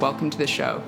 Welcome to the show.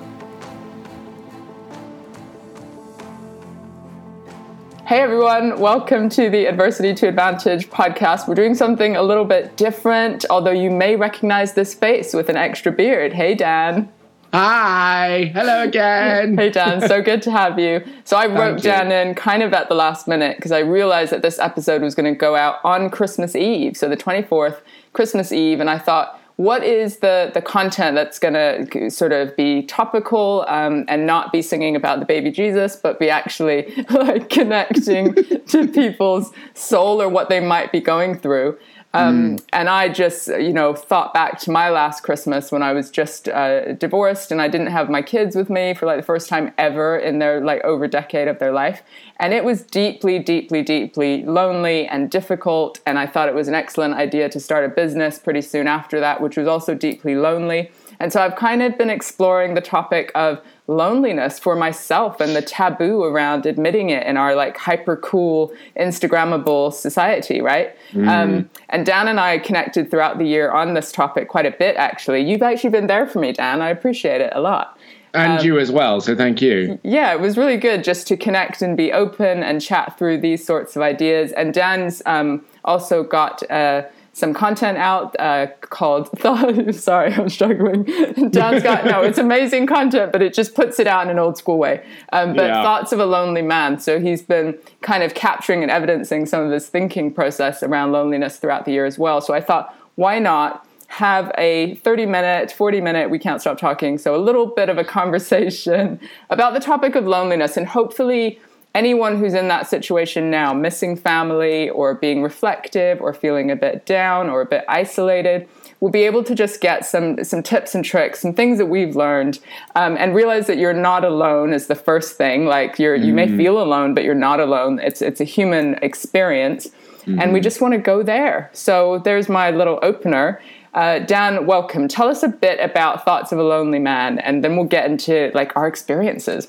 Hey everyone, welcome to the Adversity to Advantage podcast. We're doing something a little bit different, although you may recognize this face with an extra beard. Hey Dan. Hi, hello again. hey Dan, so good to have you. So I wrote Dan in kind of at the last minute because I realized that this episode was going to go out on Christmas Eve, so the 24th, Christmas Eve, and I thought, what is the the content that's going to sort of be topical um, and not be singing about the baby Jesus, but be actually like connecting to people's soul or what they might be going through? Um, mm. And I just, you know, thought back to my last Christmas when I was just uh, divorced and I didn't have my kids with me for like the first time ever in their like over decade of their life. And it was deeply, deeply, deeply lonely and difficult. And I thought it was an excellent idea to start a business pretty soon after that, which was also deeply lonely. And so I've kind of been exploring the topic of loneliness for myself and the taboo around admitting it in our like hyper cool instagrammable society right? Mm. um, and dan and i connected throughout the year on this topic quite a bit actually. You've actually been there for me dan. I appreciate it a lot. And um, you as well so thank you. yeah it was really good just to connect and be open and chat through these sorts of ideas. And dan's um, also got uh, some content out uh, called sorry i'm struggling. Dan's got no it's amazing content but it just puts it out in an old school way. Um, but yeah. thoughts of a lonely man. So he's been kind of capturing and evidencing some of his thinking process around loneliness throughout the year as well. So i thought why not have a 30 minute 40 minute we can't stop talking? So a little bit of a conversation about the topic of loneliness and hopefully anyone who's in that situation now, missing family or being reflective or feeling a bit down or a bit isolated, will be able to just get some some tips and tricks and things that we've learned um, and realize that you're not alone is the first thing like you're mm-hmm. you may mm-hmm. feel alone but you're not alone it's it's a human experience mm-hmm. and we mm-hmm. just want to go there so there's my little opener uh, Dan, welcome. Tell us a bit about Thoughts of a Lonely Man, and then we'll get into like our experiences.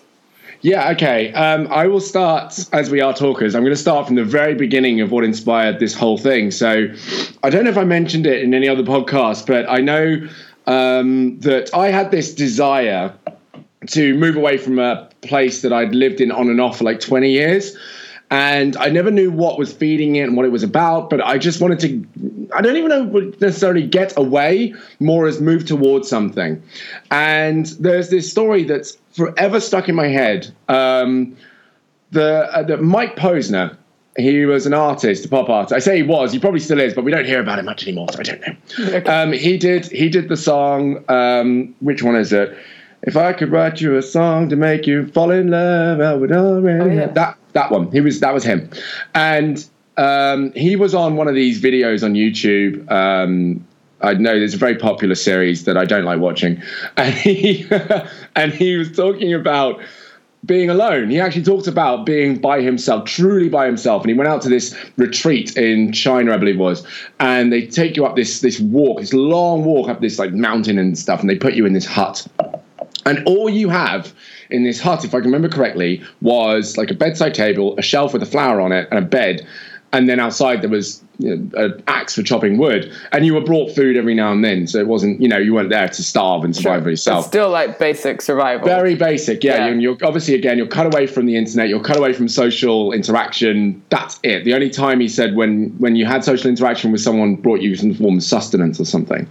Yeah, okay. Um, I will start as we are talkers. I'm going to start from the very beginning of what inspired this whole thing. So, I don't know if I mentioned it in any other podcast, but I know um, that I had this desire to move away from a place that I'd lived in on and off for like 20 years and I never knew what was feeding it and what it was about. But I just wanted to. I don't even know necessarily get away, more as move towards something. And there's this story that's forever stuck in my head. Um, the uh, the Mike Posner. He was an artist, a pop artist. I say he was. He probably still is, but we don't hear about him much anymore, so I don't know. Okay. Um, he did. He did the song. Um, which one is it? If I could write you a song to make you fall in love, I would already. Oh, yeah. That that one. He was that was him, and um, he was on one of these videos on YouTube. Um, I know there's a very popular series that I don't like watching, and he and he was talking about being alone. He actually talked about being by himself, truly by himself. And he went out to this retreat in China, I believe it was, and they take you up this this walk, this long walk up this like mountain and stuff, and they put you in this hut, and all you have in this hut, if I can remember correctly, was like a bedside table, a shelf with a flower on it, and a bed. And then outside there was you know, an axe for chopping wood, and you were brought food every now and then. So it wasn't, you know, you weren't there to starve and survive sure. yourself. It's still like basic survival. Very basic, yeah. yeah. You're, you're obviously again, you're cut away from the internet. You're cut away from social interaction. That's it. The only time he said when when you had social interaction with someone brought you some form of sustenance or something,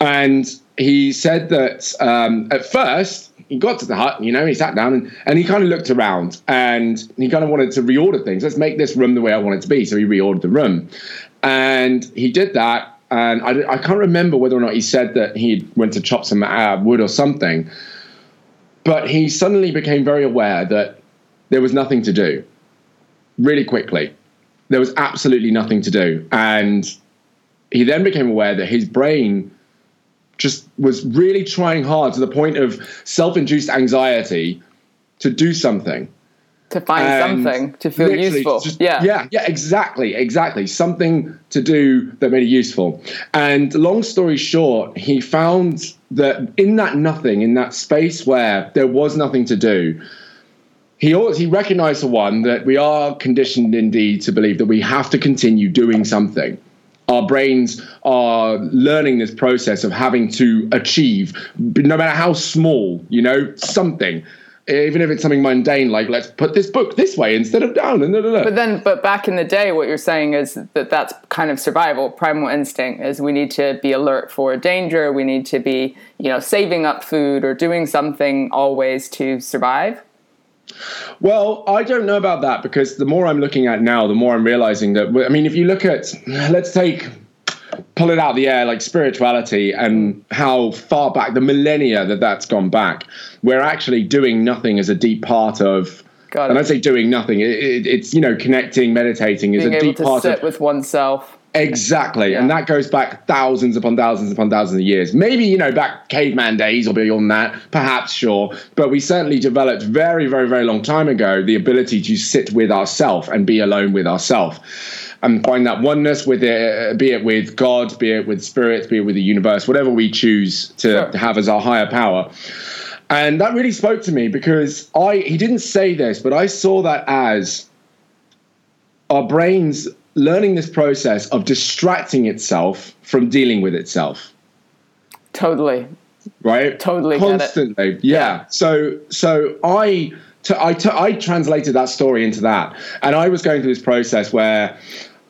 and he said that um, at first he got to the hut, you know, he sat down and, and he kind of looked around and he kind of wanted to reorder things. Let's make this room the way I want it to be. So he reordered the room. And he did that. And I, I can't remember whether or not he said that he went to chop some uh, wood or something. But he suddenly became very aware that there was nothing to do really quickly. There was absolutely nothing to do. And he then became aware that his brain just was really trying hard to the point of self-induced anxiety to do something to find And something to feel useful. just- yeah. yeah, yeah, exactly, exactly. Something to do that made it useful. And long story short, he found that in that nothing, in that space where there was nothing to do, he always, he recognized for one that we are conditioned indeed to believe that we have to continue doing something. Our brains are learning this process of having to achieve, no matter how small, you know, something. Even if it's something mundane, like let's put this book this way instead of down, and da, da, da. But then, but back in the day, what you're saying is that that's kind of survival. Primal instinct is we need to be alert for danger. We need to be, you know, saving up food or doing something always to survive. Well, I don't know about that because the more I'm looking at now, the more I'm realizing that. I mean, if you look at, let's take, pull it out of the air, like spirituality and how far back, the millennia that that's gone back, we're actually doing nothing as a deep part of. Got And it. I say doing nothing. It, it, it's you know connecting, meditating is Being a deep part sit of with oneself. Exactly. And that goes back thousands upon thousands upon thousands of years. Maybe, you know, back caveman days or beyond that, perhaps, sure. But we certainly developed very, very, very long time ago the ability to sit with ourselves and be alone with ourselves. And find that oneness with it, uh, be it with God, be it with spirits, be it with the universe, whatever we choose to Sure. have as our higher power. And that really spoke to me because I he didn't say this, but I saw that as our brains learning this process of distracting itself from dealing with itself Totally. right Totally constantly yeah. Yeah. so so i t- I, t- I translated that story into that and i was going through this process where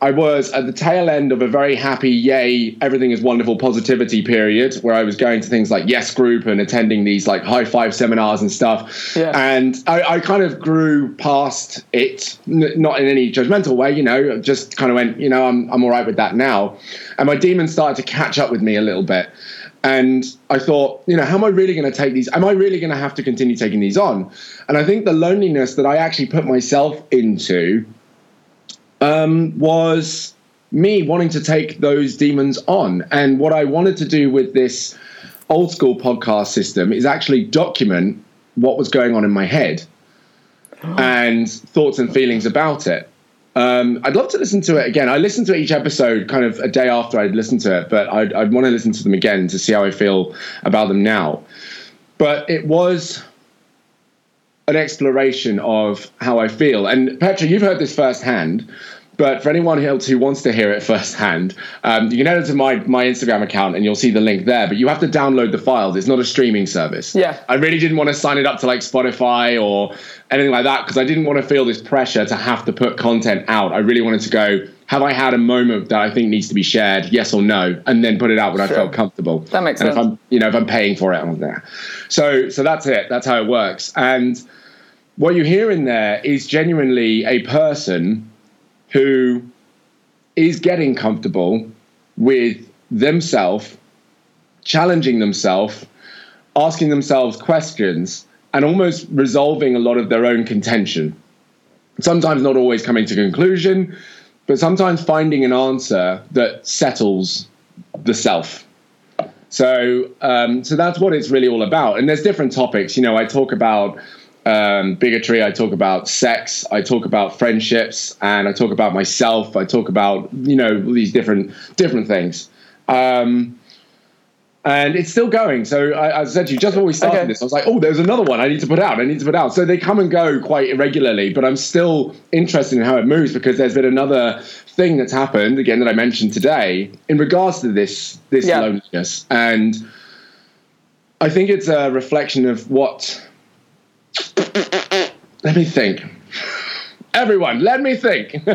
i was at the tail end of a very happy yay everything is wonderful positivity period where i was going to things like yes group and attending these like high five seminars and stuff Yeah. and I, I kind of grew past it n- not in any judgmental way you know just kind of went you know i'm, I'm all right with that now and my demons started to catch up with me a little bit and I thought, you know, how am I really going to take these? Am I really going to have to continue taking these on? And I think the loneliness that I actually put myself into um, was me wanting to take those demons on. And what I wanted to do with this old school podcast system is actually document what was going on in my head and thoughts and feelings about it. Um, I'd love to listen to it again. I listened to each episode kind of a day after I'd listened to it, but I'd, I'd want to listen to them again to see how I feel about them now. But it was an exploration of how I feel. And Petra, you've heard this firsthand. But for anyone else who wants to hear it firsthand, um, you can head to my, my Instagram account and you'll see the link there. But you have to download the files. It's not a streaming service. Yeah. I really didn't want to sign it up to like Spotify or anything like that because I didn't want to feel this pressure to have to put content out. I really wanted to go, have I had a moment that I think needs to be shared, yes or no, and then put it out when I felt comfortable. That makes and sense. If I'm, you know, if I'm paying for it, I'm there. So, so that's it. That's how it works. And what you hear in there is genuinely a person who is getting comfortable with themselves, challenging themselves, asking themselves questions, and almost resolving a lot of their own contention. Sometimes not always coming to conclusion, but sometimes finding an answer that settles the self. So, um, so that's what it's really all about. And there's different topics. You know, I talk about um, bigotry. I talk about sex. I talk about friendships, and I talk about myself. I talk about you know these different different things. Um, and it's still going. So I, I said to you just before we started Okay. this, I was like, "Oh, there's another one I need to put out. I need to put out." So they come and go quite irregularly, but I'm still interested in how it moves because there's been another thing that's happened again that I mentioned today in regards to this this Yeah. loneliness, and I think it's a reflection of what. Let me think. Everyone, let me think.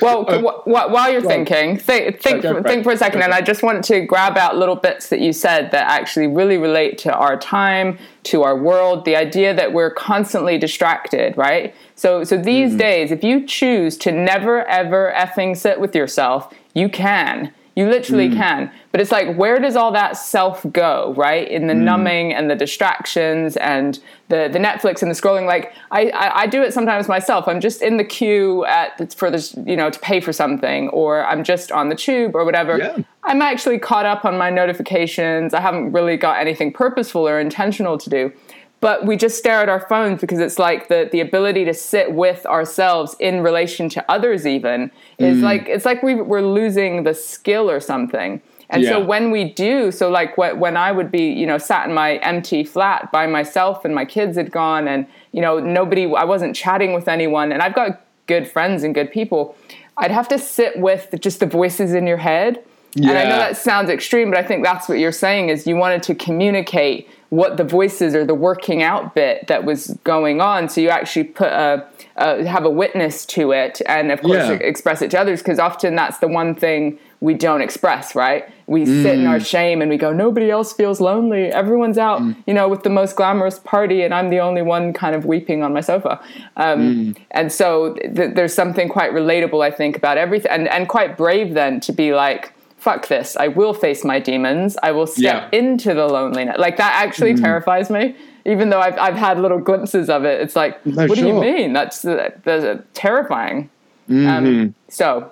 Well, Uh, wh- while you're thinking, think think, for think for a second, Go and I just want to grab out little bits that you said that actually really relate to our time, to our world. The idea that we're constantly distracted, right? So, so these Mm-hmm. days, if you choose to never ever effing sit with yourself, you can. You literally mm. can. But it's like, where does all that self go, right? In the mm. numbing and the distractions and the, the Netflix and the scrolling. Like, I, I, I, do it sometimes myself. I'm just in the queue at for this, you know, to pay for something, or I'm just on the tube or whatever. Yeah. I'm actually caught up on my notifications. I haven't really got anything purposeful or intentional to do but we just stare at our phones because it's like the the ability to sit with ourselves in relation to others even is mm. like it's like we, we're losing the skill or something and yeah. so when we do so like when i would be you know sat in my empty flat by myself and my kids had gone and you know nobody i wasn't chatting with anyone and i've got good friends and good people i'd have to sit with just the voices in your head yeah. and i know that sounds extreme but i think that's what you're saying is you wanted to communicate what the voices or the working out bit that was going on. So you actually put a, a have a witness to it, and of course yeah. express it to others because often that's the one thing we don't express. Right? We mm. sit in our mm. shame and we go, nobody else feels lonely. Everyone's out, mm. you know, with the most glamorous party, and I'm the only one kind of weeping on my sofa. Um, mm. And so th- there's something quite relatable, I think, about everything, and and quite brave then to be like fuck this. I will face my demons. I will step yeah. into the loneliness. Like that actually mm terrifies me. Even though I've, I've had little glimpses of it, it's like, no, what sure. do you mean? That's, that's uh, terrifying. Mm-hmm. Um, so,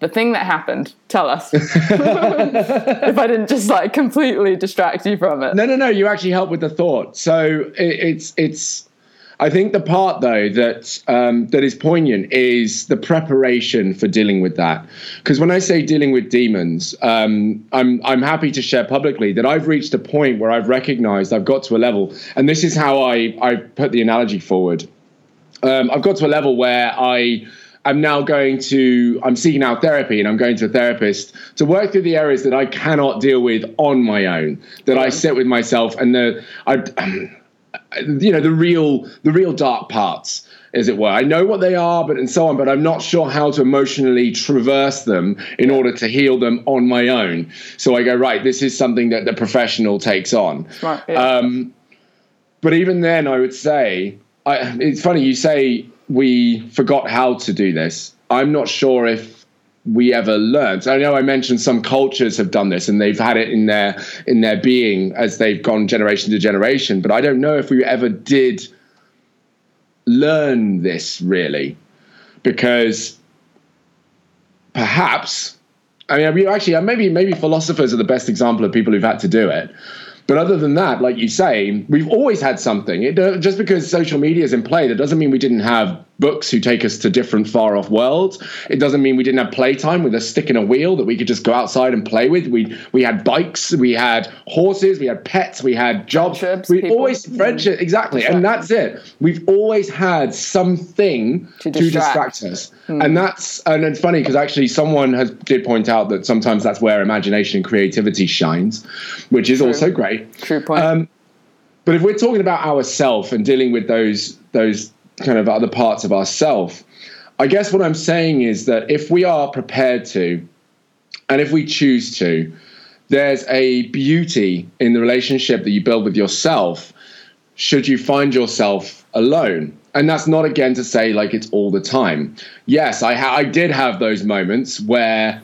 the thing that happened, tell us. if I didn't just like completely distract you from it. No, no, no. You actually help with the thought. So it, it's it's I think the part though that um, that is poignant is the preparation for dealing with that. Because when I say dealing with demons, um, I'm I'm happy to share publicly that I've reached a point where I've recognised I've got to a level, and this is how I I put the analogy forward. Um, I've got to a level where I. I'm now going to, I'm seeking out therapy and I'm going to a therapist to work through the areas that I cannot deal with on my own, that I sit with myself and the, I, you know the real the real dark parts as it were. I know what they are but and so on but i'm not sure how to emotionally traverse them in order to heal them on my own. So i go right this is something that the professional takes on. Right, yeah. um, but even then i would say I, it's funny you say we forgot how to do this. I'm not sure if we ever learned. I know I mentioned some cultures have done this and they've had it in their in their being as they've gone generation to generation, but I don't know if we ever did learn this really because perhaps I mean actually maybe maybe philosophers are the best example of people who've had to do it but other than that, like you say, we've always had something. It, uh, just because social media is in play, that doesn't mean we didn't have books who take us to different far off worlds. It doesn't mean we didn't have playtime with a stick and a wheel that we could just go outside and play with. We we had bikes, we had horses, we had pets, we had jobs. we people. always friendship exactly, and that's it. We've always had something to distract, to distract us, hmm. and that's and it's funny because actually someone has did point out that sometimes that's where imagination and creativity shines, which is True. also great. True point. Um, but if we're talking about ourself and dealing with those those kind of other parts of ourself. I guess what I'm saying is that if we are prepared to, and if we choose to, there's a beauty in the relationship that you build with yourself should you find yourself alone. And that's not again to say like it's all the time. Yes, I ha- I did have those moments where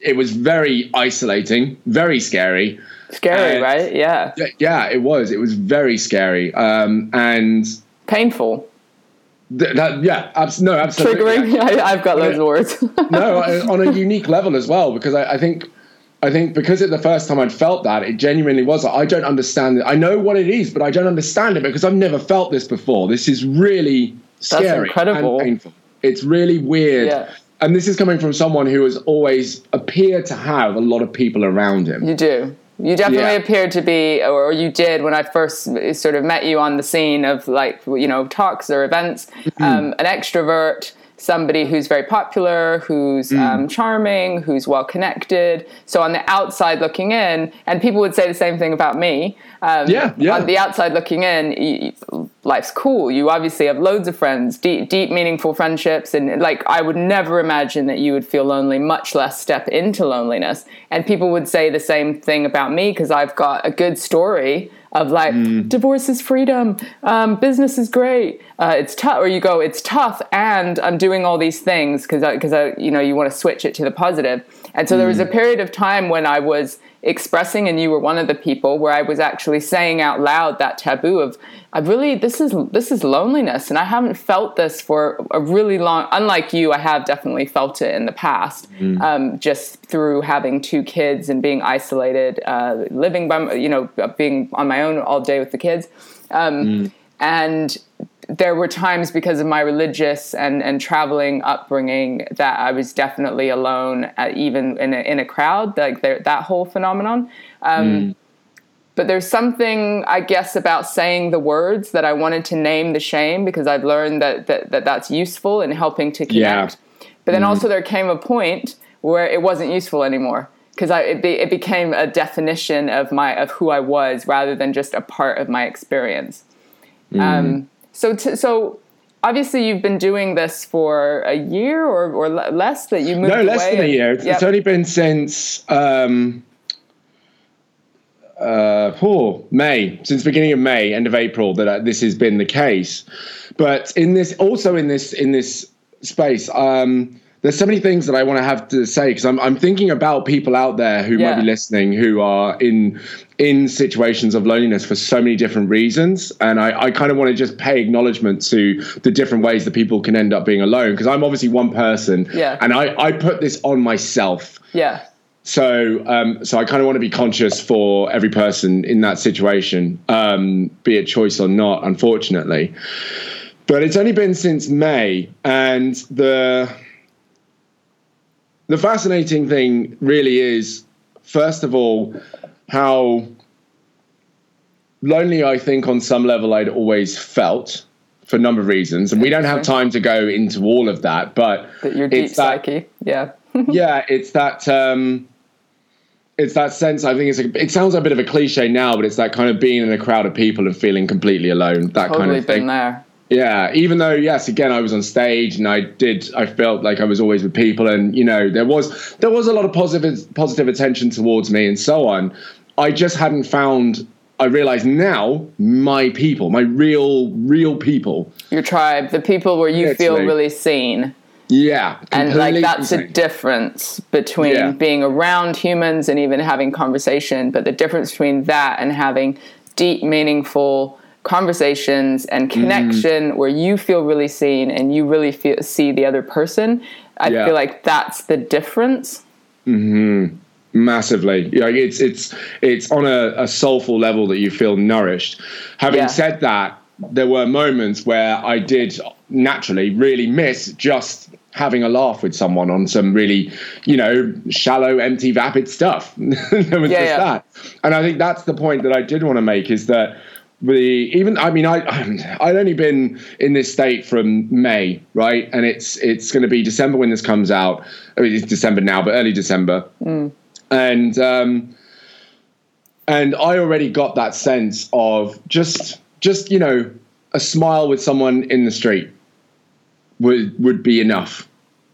it was very isolating, very scary. Scary, right? Yeah. Yeah, it was. It was very scary. Um, and painful. Th- that, yeah, abs- no, absolutely. Triggering. I, have got those words. no, on a unique level as well, because I, I think I think because it the first time I'd felt that, it genuinely was. I don't understand it. I know what it is, but I don't understand it because I've never felt this before. This is really scary and painful. It's really weird. Yeah. And this is coming from someone who has always appeared to have a lot of people around him. You do. You definitely yeah. appeared to be, or you did when I first sort of met you on the scene of like, you know, talks or events, mm-hmm. um, an extrovert somebody who's very popular, who's mm. um, charming, who's well connected. So on the outside looking in, and people would say the same thing about me. Um, yeah, yeah. On the outside looking in, life's cool. You obviously have loads of friends, deep, deep, meaningful friendships, and like I would never imagine that you would feel lonely, much less step into loneliness. And people would say the same thing about me because I've got a good story of like Mm. divorce is freedom, um, business is great. Uh, it's tough, or you go, it's tough, and I'm doing all these things because because I, you know you want to switch it to the positive. And so there was a Mm. period of time when I was expressing, and you were one of the people where I was actually saying out loud that taboo of I really this is this is loneliness, and I haven't felt this for a really long. Unlike you, I have definitely felt it in the past, um, just through having two kids and being isolated, uh, living by you know being on my own all day with the kids, um, and there were times because of my religious and, and traveling upbringing that I was definitely alone, at, even in a, in a crowd, like there, that whole phenomenon. Um, But there's something, I guess, about saying the words that I wanted to name the shame because I've learned that, that, that that's useful in helping to connect. But then also there came a point where it wasn't useful anymore because it, be, it became a definition of my of who I was rather than just a part of my experience. Um, so to, so obviously you've been doing this for a year or, or le- less that you moved No, less away than a year. It's, Yep. it's only been since um, uh, oh, May, since beginning of May, end of April, that uh, this has been the case. But in this, also in this, in this space, um, there's so many things that I want to have to say because I'm, I'm thinking about people out there who Yeah. might be listening who are in in situations of loneliness for so many different reasons, and I, I kind of want to just pay acknowledgement to the different ways that people can end up being alone because I'm obviously one person, Yeah. and I, I put this on myself. yeah So, um, so I kind of want to be conscious for every person in that situation, um, be it choice or not, unfortunately. But it's only been since May, and the the fascinating thing really is, first of all, how lonely I think on some level I'd always felt for a number of reasons, and we don't have time to go into all of that. But that your deep that- psyche yeah yeah, it's that um, it's that sense. I think it's a, it sounds a bit of a cliche now, but it's that kind of being in a crowd of people and feeling completely alone. That totally kind of been thing. there Yeah, even though yes, again, I was on stage and I did. I felt like I was always with people, and you know, there was there was a lot of positive positive attention towards me and so on. I just hadn't found. I realize now my people, my real real people. your tribe the people where you feel really seen Yeah, and like that's a difference between Yeah. being around humans and even having conversation but the difference between that and having deep meaningful conversations and Mm-hmm. connection where you feel really seen and you really feel see the other person i Yeah. feel like that's the difference Hmm. massively you know, it's it's it's on a, a soulful level that you feel nourished having Yeah. said that there were moments where i did naturally really miss just having a laugh with someone on some really you know shallow empty vapid stuff there was Yeah, just yeah. that and i think that's the point that i did want to make is that the even I mean I I'd only been in this state from May right? And it's it's going to be December when this comes out. I mean it's December now but early December. And um, and I already got that sense of just just you know a smile with someone in the street would would be enough.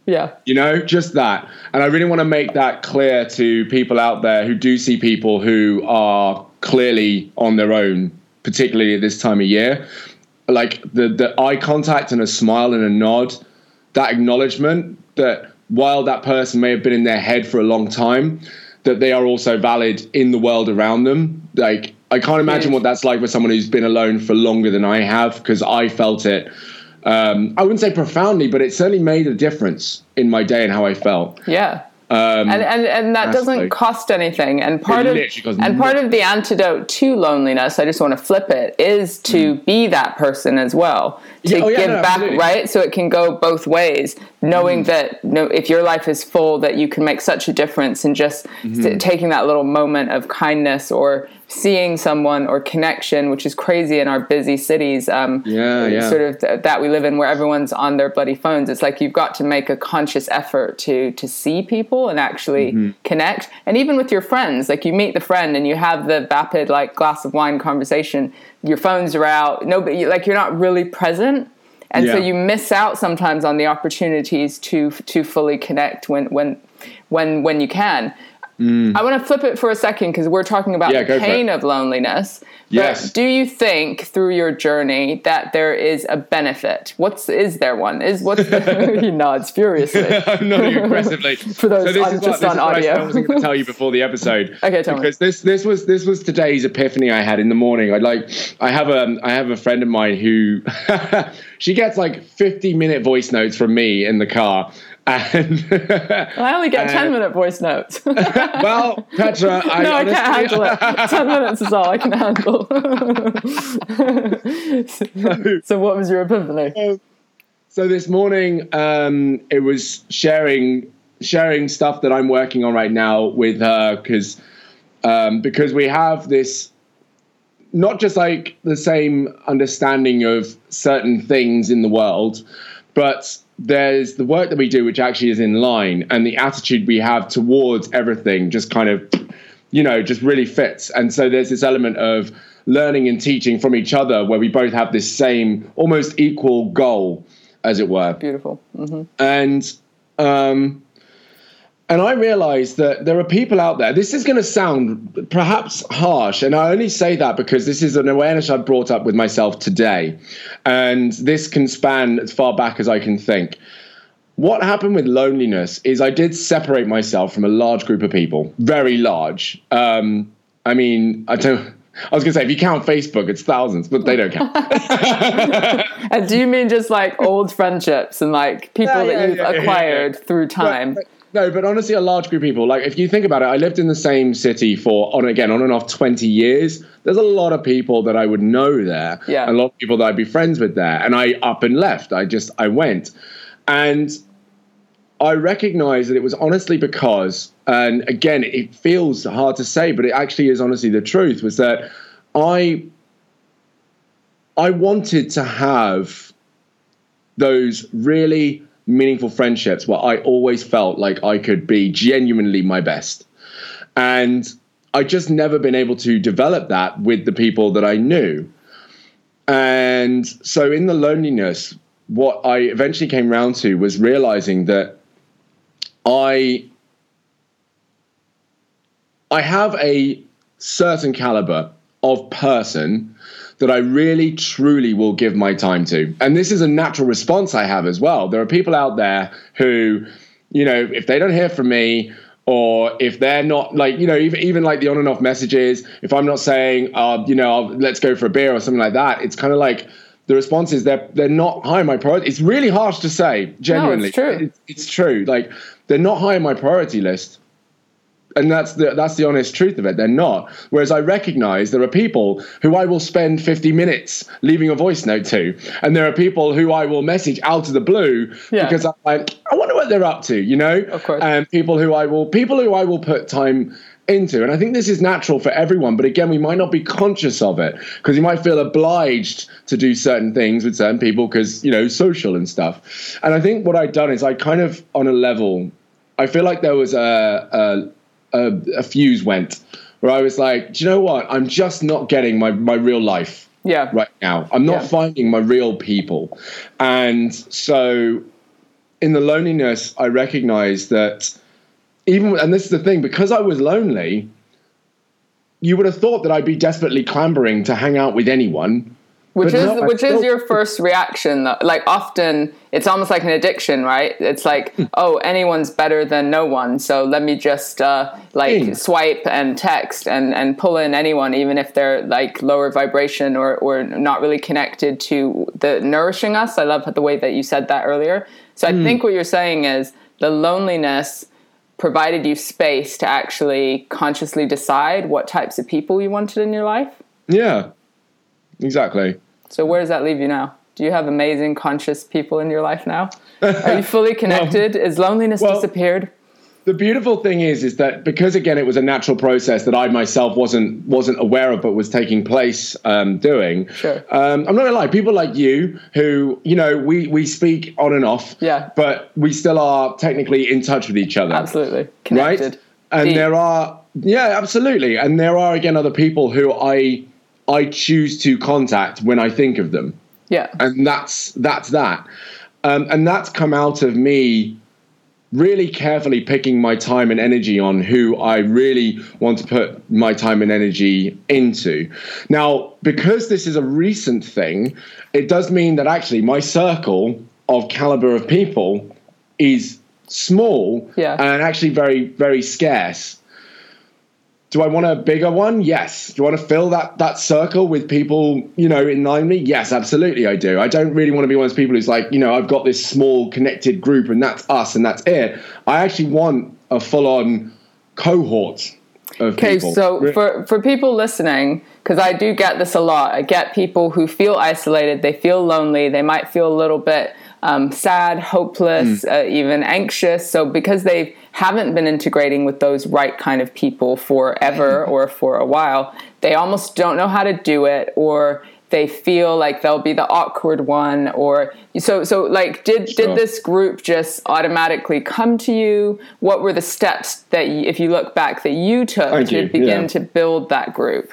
Yeah. You know just that. And i really want to make that clear to people out there who do see people who are clearly on their own particularly at this time of year like the the eye contact and a smile and a nod that acknowledgement that while that person may have been in their head for a long time that they are also valid in the world around them. Like i can't imagine what that's like for someone who's been alone for longer than i have because i felt it um, I wouldn't say profoundly, but it certainly made a difference in my day and how I felt. yeah Um, and and, and that doesn't cost anything. And part of and part of the antidote to loneliness i just want to flip it is to be that person as well. To Mm. Yeah, oh yeah, give no, back absolutely. right? So it can go both ways knowing Mm. that no if your life is full that you can make such a difference in just Mm-hmm. taking that little moment of kindness or seeing someone or connection which is crazy in our busy cities um, Yeah, yeah. sort of th- that we live in where everyone's on their bloody phones it's like you've got to make a conscious effort to to see people and actually Mm-hmm. connect and even with your friends like you meet the friend and you have the vapid like glass of wine conversation your phones are out nobody like you're not really present and so you miss out sometimes on the opportunities to to fully connect when when when when you can Mm. I want to flip it for a second because we're talking about Yeah, the pain of loneliness. But Yes. Do you think through your journey that there is a benefit? What's is there one? Is what's the, he nods furiously. I'm nodding aggressively. For those so this on- is just what, this on is what audio. I was going to tell you before the episode. Okay, tell me. because this this was this was today's epiphany I had in the morning. I like I have a I have a friend of mine who she gets like 50 minute voice notes from me in the car. And I only get Uh, ten minute voice notes. well, Petra, I, I honestly, can't handle it. Ten minutes is all I can handle. so, what was your epiphany? so this morning um, it was sharing sharing stuff that i'm working on right now with her because um, because we have this not just like the same understanding of certain things in the world but there's the work that we do which actually is in line and the attitude we have towards everything just kind of you know just really fits. And so there's this element of learning and teaching from each other where we both have this same almost equal goal as it were. Beautiful. hmm and um, and I realized that there are people out there. This is going to sound perhaps harsh, and I only say that because this is an awareness I've brought up with myself today, and this can span as far back as I can think. What happened with loneliness is I did separate myself from a large group of people, very large. Um, I mean, I don't. I was going to say, if you count Facebook, it's thousands, but they don't count. And do you mean just like old friendships and like people Yeah, that you've yeah, yeah, acquired yeah. through time? But- no, but honestly, a large group of people. Like, if you think about it, I lived in the same city for on again on and off twenty years. There's a lot of people that I would know there. Yeah. A lot of people that I'd be friends with there, and I up and left. I just I went, and I recognized that it was honestly because, and again, it feels hard to say, but it actually is honestly the truth. Was that I I wanted to have those really meaningful friendships where I always felt like I could be genuinely my best. And I just never been able to develop that with the people that I knew. And so in the loneliness, what I eventually came round to was realizing that I I have a certain caliber of person that I really truly will give my time to. And this is a natural response I have as well. There are people out there who, you know, if they don't hear from me, or if they're not like, you know, even even like the on and off messages, if I'm not saying, uh, you know, I'll, let's go for a beer or something like that, it's kind of like the response is they're they're not high on my priority. It's really harsh to say, genuinely. true. It's, it's true. Like they're not high on my priority list and that's the that's the honest truth of it. They're not. Whereas I recognise there are people who I will spend 50 minutes leaving a voice note to, and there are people who I will message out of the blue Yeah. because I'm like, I wonder what they're up to, you know. Of course. And people who I will people who I will put time into, and I think this is natural for everyone. But again, we might not be conscious of it because you might feel obliged to do certain things with certain people because you know social and stuff. And I think what I'd done is I kind of on a level. I feel like there was a, a a, a fuse went where I was like, do you know what? I'm just not getting my, my real life Yeah. right now. I'm not Yeah. finding my real people. And so in the loneliness, I recognized that even, and this is the thing, because I was lonely, you would have thought that I'd be desperately clambering to hang out with anyone. Which But is no, which is your first reaction though. Like often it's almost like an addiction, right? It's like, Hmm. oh, anyone's better than no one. So let me just uh, like Hmm. swipe and text and, and pull in anyone, even if they're like lower vibration or, or not really connected to the nourishing us. I love the way that you said that earlier. So I Hmm. think what you're saying is the loneliness provided you space to actually consciously decide what types of people you wanted in your life. Yeah, exactly. So where does that leave you now? Do you have amazing conscious people in your life now? Are you fully connected? Is loneliness well- disappeared? the beautiful thing is is that because again it was a natural process that I myself wasn't wasn't aware of but was taking place um, doing. Sure. Um, I'm not gonna lie, people like you who you know we we speak on and off. Yeah. But we still are technically in touch with each other. Absolutely connected. Right. And Deep. there are yeah absolutely and there are again other people who I I choose to contact when I think of them Yeah. and that's that's that um, and that's come out of me really carefully picking my time and energy on who I really want to put my time and energy into. Now, because this is a recent thing, it does mean that actually my circle of caliber of people is small yeah. and actually very, very scarce. Do I want a bigger one? Yes. Do I want to fill that that circle with people, you know, in line me? Yes, absolutely I do. I don't really want to be one of those people who's like, you know, I've got this small connected group and that's us and that's it. I actually want a full on cohort of people. okay, people. so for, for people listening, because I do get this a lot, I get people who feel isolated, they feel lonely, they might feel a little bit um, sad, hopeless, mm. uh, even anxious. So because they haven't been integrating with those right kind of people forever or for a while, they almost don't know how to do it or they feel like they'll be the awkward one or so so like did sure. did this group just automatically come to you what were the steps that you, if you look back that you took Thank to you. begin yeah. to build that group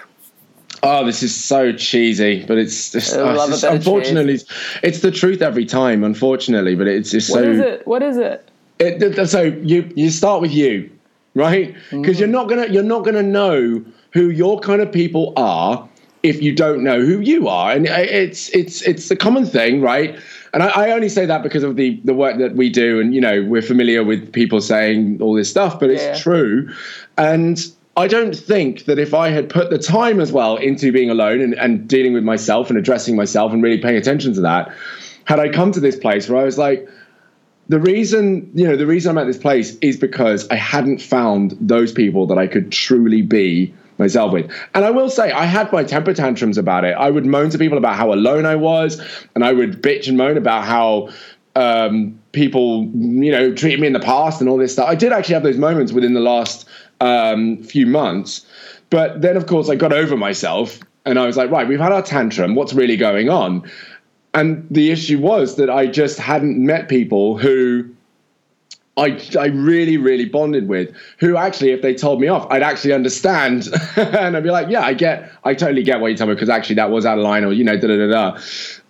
Oh, this is so cheesy, but it's just, oh, it's just unfortunately, it's, it's, the truth every time. Unfortunately, but it's just what so. What is it? What is it? It so you you start with you, right? Because mm. you're not gonna you're not gonna know who your kind of people are if you don't know who you are, and it's it's it's a common thing, right? And I, I only say that because of the the work that we do, and you know we're familiar with people saying all this stuff, but it's yeah. true, and I don't think that if I had put the time as well into being alone and, and dealing with myself and addressing myself and really paying attention to that, had I come to this place where I was like, the reason, you know, the reason I'm at this place is because I hadn't found those people that I could truly be myself with. And I will say, I had my temper tantrums about it. I would moan to people about how alone I was, and I would bitch and moan about how um, people, you know, treated me in the past and all this stuff. I did actually have those moments within the last um, few months. But then, of course, I got over myself and I was like, right, we've had our tantrum. What's really going on? And the issue was that I just hadn't met people who I, I really, really bonded with, who actually, if they told me off, I'd actually understand. and I'd be like, yeah, I get, I totally get what you're talking because actually that was out of line or, you know, da da da da.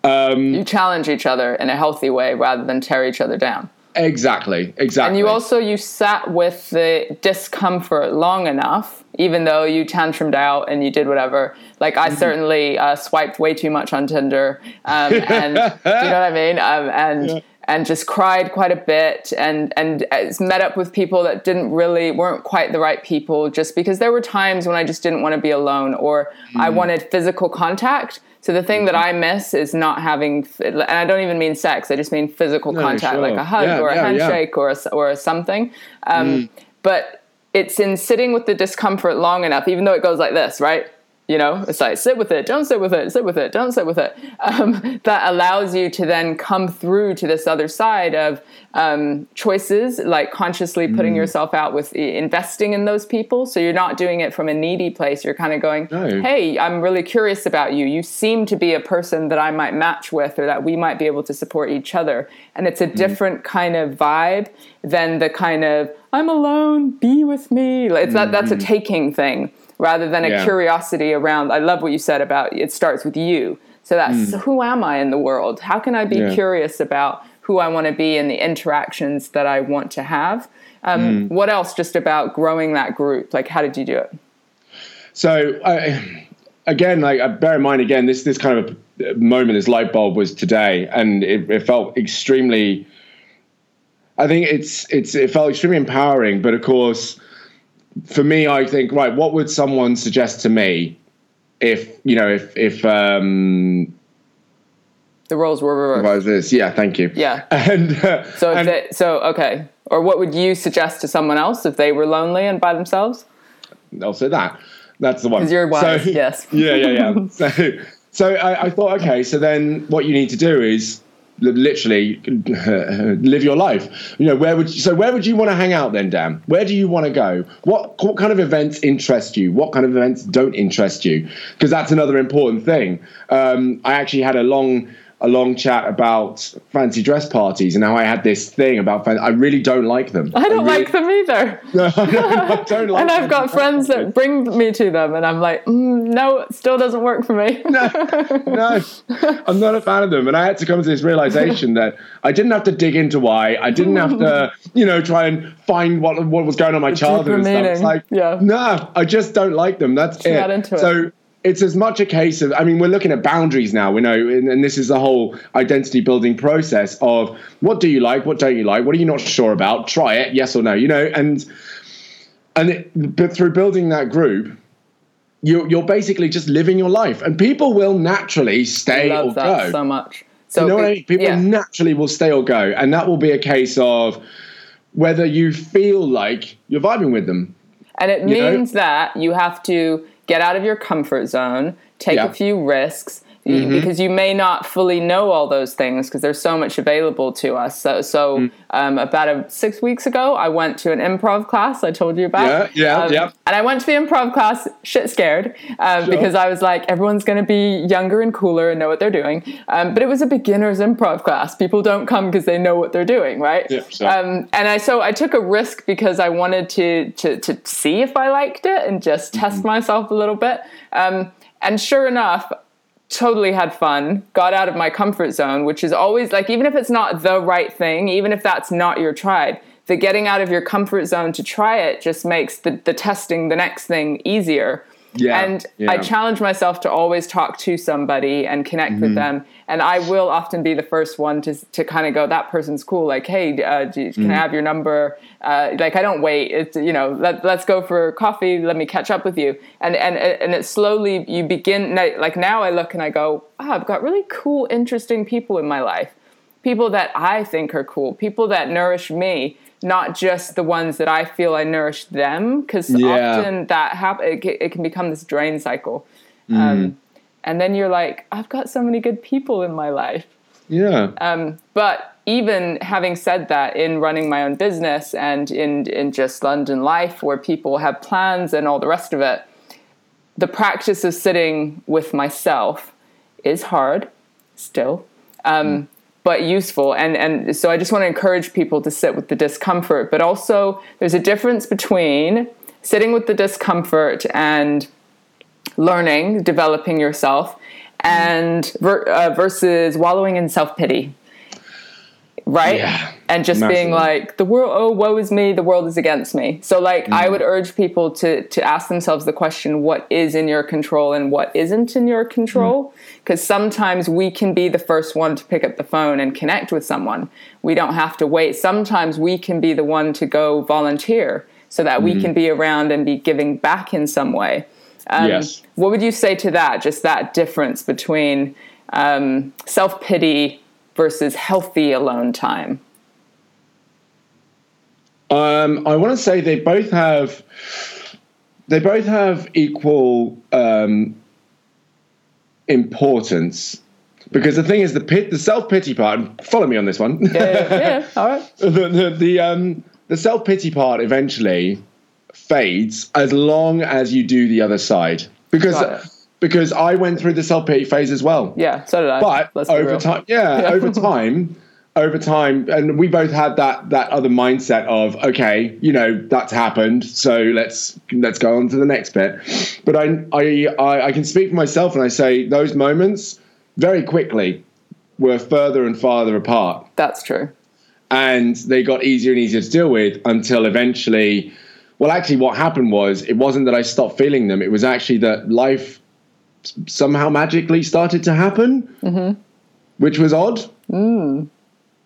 Um, you challenge each other in a healthy way rather than tear each other down. Exactly, exactly. And you also you sat with the discomfort long enough, even though you tantrumed out and you did whatever. Like I mm-hmm. certainly uh, swiped way too much on Tinder, um, and do you know what I mean? Um, and yeah. And just cried quite a bit, and and met up with people that didn't really weren't quite the right people, just because there were times when I just didn't want to be alone, or mm. I wanted physical contact so the thing that mm-hmm. I miss is not having, and I don't even mean sex. I just mean physical no, contact, sure. like a hug yeah, or a yeah, handshake yeah. or a, or a something. Um, mm. But it's in sitting with the discomfort long enough, even though it goes like this, right? You know it's like sit with it don't sit with it sit with it don't sit with it um, that allows you to then come through to this other side of um, choices like consciously putting mm. yourself out with investing in those people so you're not doing it from a needy place you're kind of going no. hey i'm really curious about you you seem to be a person that i might match with or that we might be able to support each other and it's a mm. different kind of vibe than the kind of i'm alone be with me it's mm. that that's a mm. taking thing rather than a yeah. curiosity around. I love what you said about it starts with you. So that's mm. who am I in the world? How can I be yeah. curious about who I want to be and the interactions that I want to have? Um, mm. What else just about growing that group? Like, how did you do it? So, again, like uh, bear in mind, again, this this kind of moment, this light bulb was today, and it, it felt extremely. I think it's it's it felt extremely empowering, but of course, for me, I think right. What would someone suggest to me if you know if if um, the roles were reversed? This, yeah. Thank you. Yeah. And uh, so and, they, so okay. Or what would you suggest to someone else if they were lonely and by themselves? I'll say that. That's the one. Because you're wise. So, yes. Yeah, yeah, yeah. so, so I, I thought, okay, so then what you need to do is literally live your life. You know, where would so where would you want to hang out then, Dan? Where do you want to go? What what kind of events interest you? What kind of events don't interest you? Because that's another important thing. Um, I actually had a long a long chat about fancy dress parties and how I had this thing about fan- I really don't like them. I don't really, like them either. No, I don't, I don't like and I've got friends that bring me to them, and I'm like, mm, no, it still doesn't work for me. parties. no, I'm not a fan of them. And I had to come to this realization that I didn't have to dig into why. I didn't have to, you know, try and find what what was going on in my childhood and stuff. It's like, Yeah. no, I just don't like them. That's it. into it. It's as much a case of, I mean, we're looking at boundaries now, we know, and, and this is the whole identity building process of what do you like, what don't you like, what are you not sure about, try it, yes or no, you know, and and it, but through building that group, you're you're basically just living your life, and people will naturally stay I or that go. so much. So you know what I mean? People yeah. naturally will stay or go, and that will be a case of whether you feel like you're vibing with them. And it You know? means that you have to get out of your comfort zone, take Yeah. A few risks. Y- Because you may not fully know all those things because there's so much available to us. So, so Mm. um, about a, six weeks ago, I went to an improv class. I told you about. Yeah, yeah, Um, yeah. And I went to the improv class, shit scared, um, Sure. because I was like, everyone's going to be younger and cooler and know what they're doing. Um, but it was a beginner's improv class. People don't come because they know what they're doing, right? Yeah, um, and I so I took a risk because I wanted to to to see if I liked it and just Mm-hmm. test myself a little bit. Um, and sure enough, totally had fun. Got out of my comfort zone, which is always like even if it's not the right thing, even if that's not your tribe, the getting out of your comfort zone to try it just makes the the testing the next thing easier. Yeah, And yeah. I challenge myself to always talk to somebody and connect Mm-hmm. with them. And I will often be the first one to, to kind of go, that person's cool. Like, hey, uh, do, can Mm-hmm. I have your number? Uh, like, I don't wait. It's, you know, let, let's go for coffee. Let me catch up with you. And, and, and it slowly, you begin, like now I look and I go, oh, I've got really cool, interesting people in my life. People that I think are cool. People that nourish me. Not just the ones that I feel I nourish them, because Yeah. often that hap- it, it can become this drain cycle. Mm. Um, and then you're like, I've got so many good people in my life. Yeah, Um, but even having said that, in running my own business and in in just London life, where people have plans and all the rest of it, the practice of sitting with myself is hard, still, um, but useful. And and so I just want to encourage people to sit with the discomfort, but also there's a difference between sitting with the discomfort and learning, developing yourself, and ver- uh, versus wallowing in self pity, right? Yeah, and just being like, the world, oh, woe is me, the world is against me. So, like, I would urge people to to ask themselves the question, what is in your control and what isn't in your control? Because sometimes we can be the first one to pick up the phone and connect with someone. We don't have to wait. Sometimes we can be the one to go volunteer so that we can be around and be giving back in some way. Um, Yes. What would you say to that? Just that difference between um, self pity versus healthy alone time. Um, I want to say they both have they both have equal um, importance because the thing is the pit the self pity part. Follow me on this one. Yeah, yeah, all right. the the the, um, the self pity part eventually fades as long as you do the other side because. Because I went through the self pity phase as well. Yeah, so did I. But Let's over time, yeah, Yeah. over time, over time, and we both had that that other mindset of okay, you know, that's happened, so let's let's go on to the next bit. But I I I, I can speak for myself, and I say those moments very quickly were further and farther apart That's true. and they got easier and easier to deal with until eventually well actually what happened was it wasn't that i stopped feeling them it was actually that life somehow magically started to happen which was odd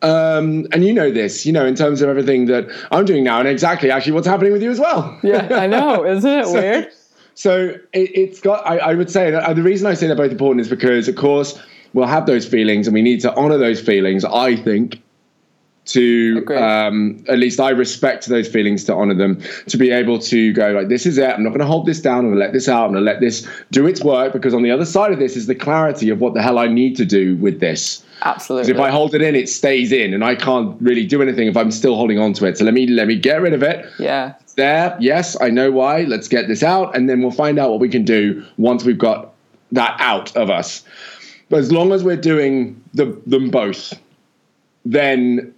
um, and you know this you know in terms of everything that i'm doing now and exactly actually what's happening with you as well Yeah, I know. Isn't it weird? so it, it's got. I, I would say that the reason I say they're both important is because, of course, we'll have those feelings, and we need to honor those feelings. I think to um, at least I respect those feelings to honor them. To be able to go like, this is it. I'm not going to hold this down. I'm going to let this out. I'm going to let this do its work because on the other side of this is the clarity of what the hell I need to do with this Absolutely. if I hold it in, it stays in, and I can't really do anything if I'm still holding on to it. So let me let me get rid of it yeah. there. Yes, I know why. Let's get this out, and then we'll find out what we can do once we've got that out of us. but as long as we're doing the, them both, then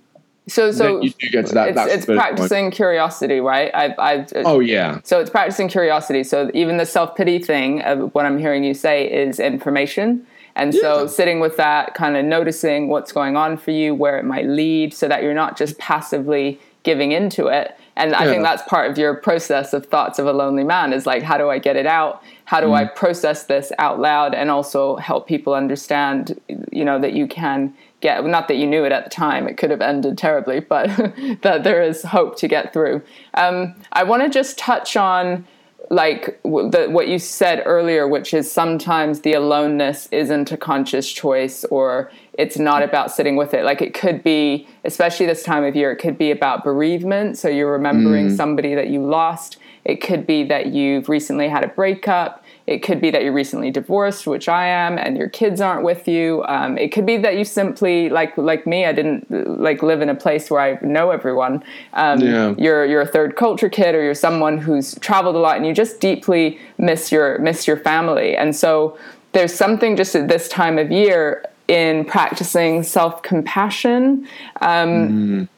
so so you do get to that. it's, it's practicing point. curiosity, right? I, I, Oh yeah, So it's practicing curiosity. So even the self pity thing, of what I'm hearing you say, is information. And so sitting with that, kind of noticing what's going on for you, where it might lead, so that you're not just passively giving into it. And I think that's part of your process of thoughts of a lonely man is like, how do I get it out? How do I Mm. process this out loud and also help people understand, you know, that you can get, not that you knew it at the time, it could have ended terribly, but that there is hope to get through. Um, I want to just touch on like w- the, what you said earlier, which is sometimes the aloneness isn't a conscious choice or it's not about sitting with it. Like it could be, especially this time of year, it could be about bereavement. So you're remembering somebody that you lost. It could be that you've recently had a breakup. It could be that you're recently divorced, which I am, and your kids aren't with you. Um, it could be that you simply, like like me, I didn't like live in a place where I know everyone. Um, Yeah. You're you're a third culture kid, or you're someone who's traveled a lot, and you just deeply miss your miss your family. And so there's something just at this time of year in practicing self compassion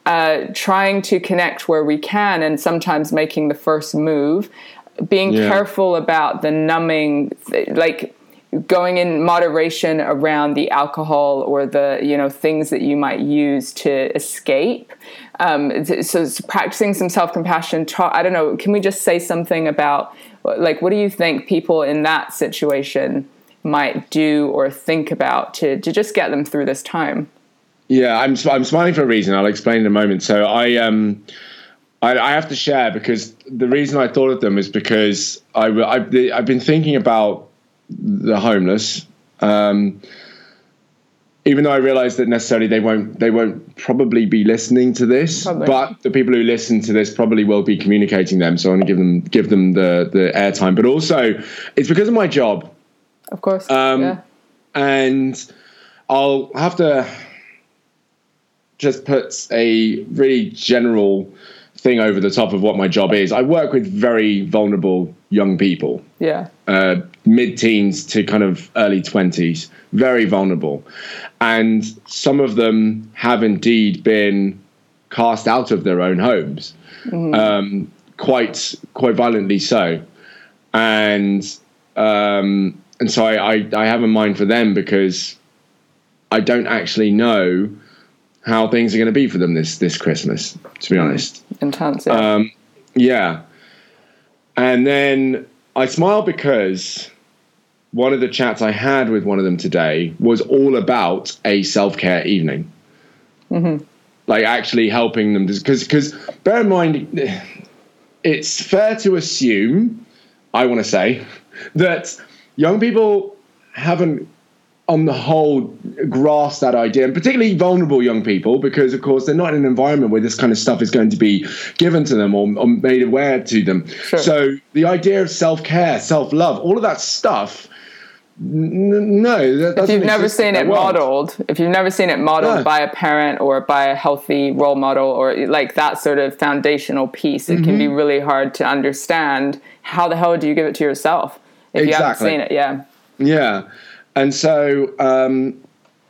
uh, trying to connect where we can and sometimes making the first move being Yeah. careful about the numbing like going in moderation around the alcohol or the you know things that you might use to escape um, so, practicing some self-compassion ta- i don't know can we just say something about like what do you think people in that situation might do or think about to, to just get them through this time yeah. I'm I'm smiling for a reason. I'll explain in a moment. So I um. I, I have to share because the reason I thought of them is because I, I've, I've been thinking about the homeless. Um, even though I realise that necessarily they won't they won't probably be listening to this, Probably. but the people who listen to this probably will be communicating them. So I want to give them give them the the airtime. But also, it's because of my job, of course Um, yeah and I'll have to just put a really general thing over the top of what my job is. I work with very vulnerable young people. Yeah. Uh, mid-teens to kind of early 20s very vulnerable. And some of them have indeed been cast out of their own homes. Um, quite quite violently so. And um, and so I, I I have a mind for them because I don't actually know how things are going to be for them this this Christmas to be honest intense yeah. um, yeah. And then I smile because one of the chats I had with one of them today was all about a self care evening. Like actually helping them. Because, because bear in mind, it's fair to assume, I want to say, that young people haven't on the whole grasp that idea and particularly vulnerable young people because of course they're not in an environment where this kind of stuff is going to be given to them or, or made aware to them Sure. so the idea of self-care self-love all of that stuff n- no that if you've never seen it world. modeled, if you've never seen it modeled by a parent or by a healthy role model or like that sort of foundational piece, it can be Mm-hmm. really hard to understand how the hell do you give it to yourself if you haven't seen it. Yeah. Yeah, and so um,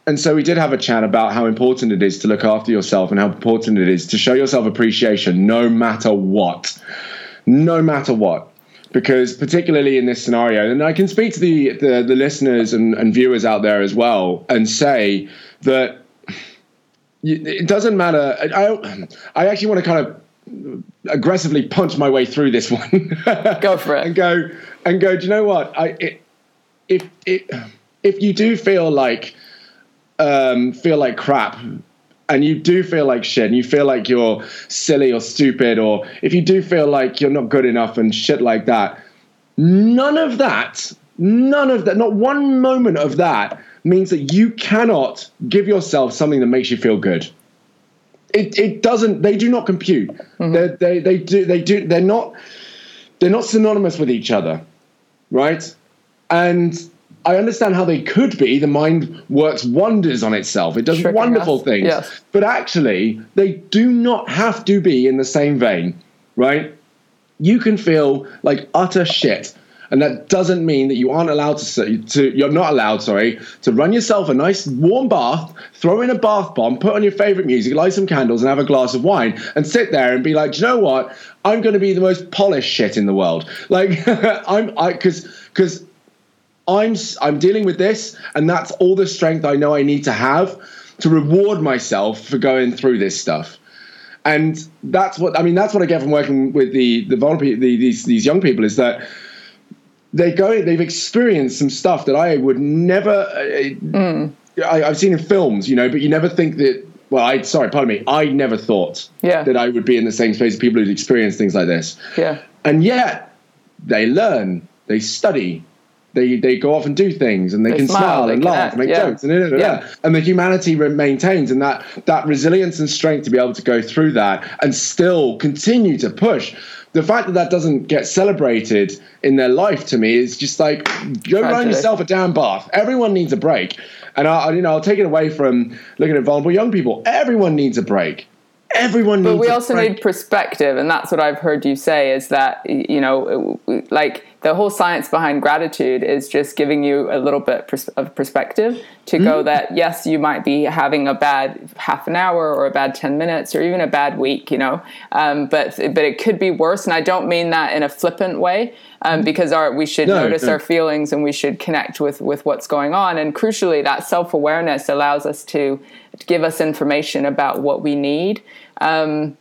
and so we did have a chat about how important it is to look after yourself and how important it is to show yourself appreciation no matter what, no matter what. Because particularly in this scenario, and I can speak to the the, the listeners and, and viewers out there as well, and say that it doesn't matter. I I, actually want to kind of aggressively punch my way through this one. Go for it. and go and go. Do you know what? I it, if if if you do feel like um, feel like crap. And you do feel like shit, and you feel like you're silly or stupid, or if you do feel like you're not good enough and shit like that, none of that, none of that, not one moment of that means that you cannot give yourself something that makes you feel good. It, it doesn't they do not compute. They they they do they do they're not they're not synonymous with each other right? And i understand how they could be the mind works wonders on itself it does Tricking wonderful us, things yes. but actually they do not have to be in the same vein right you can feel like utter shit And that doesn't mean that you aren't allowed to, to you're not allowed, sorry, to run yourself a nice warm bath, throw in a bath bomb, put on your favorite music, light some candles, and have a glass of wine, and sit there and be like, you know what? I'm going to be the most polished shit in the world. Like I'm, I because because I'm I'm dealing with this, and that's all the strength I know I need to have to reward myself for going through this stuff and that's what I mean. That's what I get from working with the the vulnerable the, these these young people is that they go they've experienced some stuff that I would never. Uh, mm. I, have seen in films, you know, but you never think that. Well, I sorry, pardon me. I never thought yeah. that I would be in the same space as people who'd experienced things like this. Yeah, and yet they learn, they study, they they go off and do things and they, they can smile, smile and laugh and make yeah. jokes and da, da, da, yeah. and the humanity maintains and that that resilience and strength to be able to go through that and still continue to push. The fact that that doesn't get celebrated in their life to me is just like go run yourself a damn bath. Everyone needs a break. And I, you know i'll take it away from looking at vulnerable young people. Everyone needs a break. Everyone needs but we also break. need perspective and that's what i've heard you say is that you know like the whole science behind gratitude is just giving you a little bit of perspective to mm-hmm. go that yes you might be having a bad half an hour or a bad 10 minutes or even a bad week you know um, but but it could be worse and i don't mean that in a flippant way um, mm-hmm. because our we should no, notice no. our feelings and we should connect with with what's going on and crucially that self-awareness allows us to, to give us information about what we need um,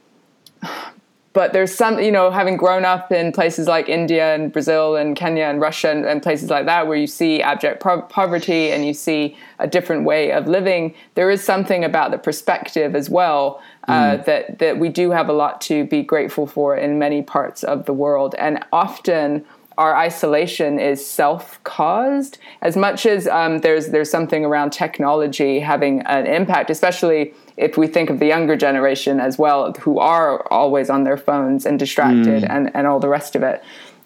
but there's some you know having grown up in places like india and brazil and kenya and russia and, and places like that where you see abject pro- poverty and you see a different way of living there is something about the perspective as well uh, mm. that that we do have a lot to be grateful for in many parts of the world and often our isolation is self-caused as much as um, there's there's something around technology having an impact especially if we think of the younger generation as well, who are always on their phones and distracted mm. and, and all the rest of it.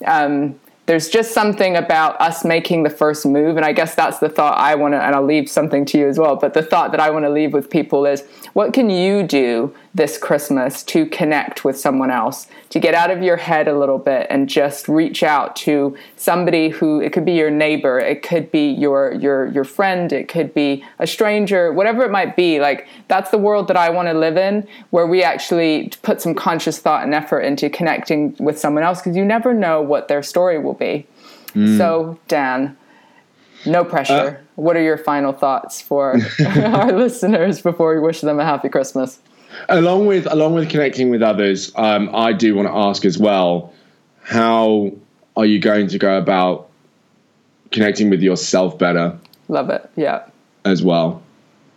Um, there's just something about us making the first move. And I guess that's the thought I want to, and I'll leave something to you as well. But the thought that I want to leave with people is what can you do this Christmas to connect with someone else, to get out of your head a little bit and just reach out to somebody who it could be your neighbor, it could be your your your friend, it could be a stranger, whatever it might be. Like that's the world that I want to live in where we actually put some conscious thought and effort into connecting with someone else because you never know what their story will be. Mm. So, Dan, no pressure. Uh, what are your final thoughts for our listeners before we wish them a happy Christmas? Along with along with connecting with others, um, I do want to ask as well: How are you going to go about connecting with yourself better? Love it. Yeah. As well.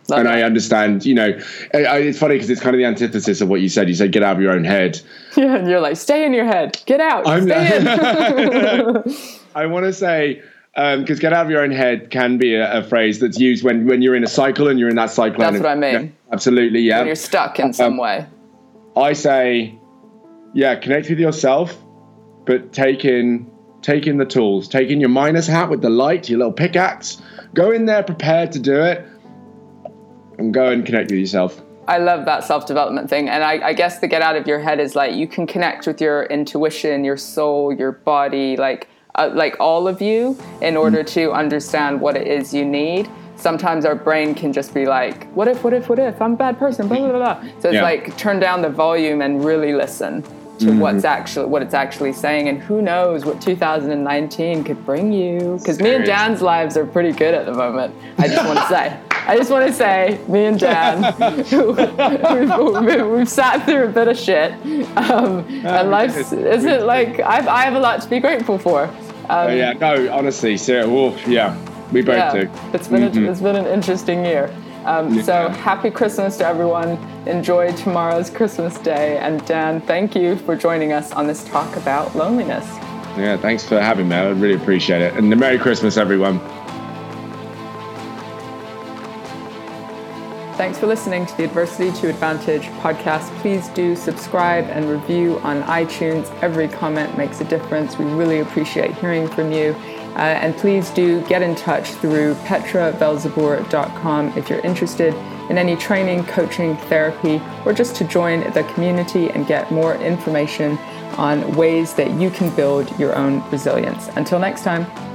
Love and it. I understand, you know, it's funny because it's kind of the antithesis of what you said. You said, get out of your own head. Yeah, and you're like, stay in your head, get out, I'm stay in. I want to say, because um, get out of your own head can be a, a, phrase that's used when, when you're in a cycle and you're in that cycle. That's what I mean. Absolutely, yeah. When you're stuck in some um, way. I say, yeah, connect with yourself, but take in take in the tools. Take in your miner's hat with the light, your little pickaxe. Go in there prepared to do it, and go and connect with yourself. I love that self development thing. And I, I, guess the get out of your head is like you can connect with your intuition, your soul, your body, like uh, like all of you in order to understand what it is you need sometimes our brain can just be like what if what if what if? I'm a bad person blah blah blah so it's yeah. like turn down the volume and really listen to mm-hmm. what's actually what it's actually saying. And who knows what 2019 could bring you. Because me and dan's lives are pretty good at the moment i just want to say. I just want to say me and dan we've, we've, sat through a bit of shit. Um, and life isn't like I've, i have a lot to be grateful for. Um, uh, yeah, no, honestly, Sarah Wolf, yeah, we both yeah, do. It's been mm-hmm. a, it's been an interesting year. Um. So happy Christmas to everyone. Enjoy tomorrow's Christmas day. And Dan, thank you for joining us on this talk about loneliness. Yeah, thanks for having me. I really appreciate it. And Merry Christmas, everyone. Thanks for listening to the Adversity to Advantage podcast. Please do subscribe and review on iTunes. Every comment makes a difference. We really appreciate hearing from you. Uh, and please do get in touch through petravelzeboer.com if you're interested in any training, coaching, therapy, or just to join the community and get more information on ways that you can build your own resilience. Until next time.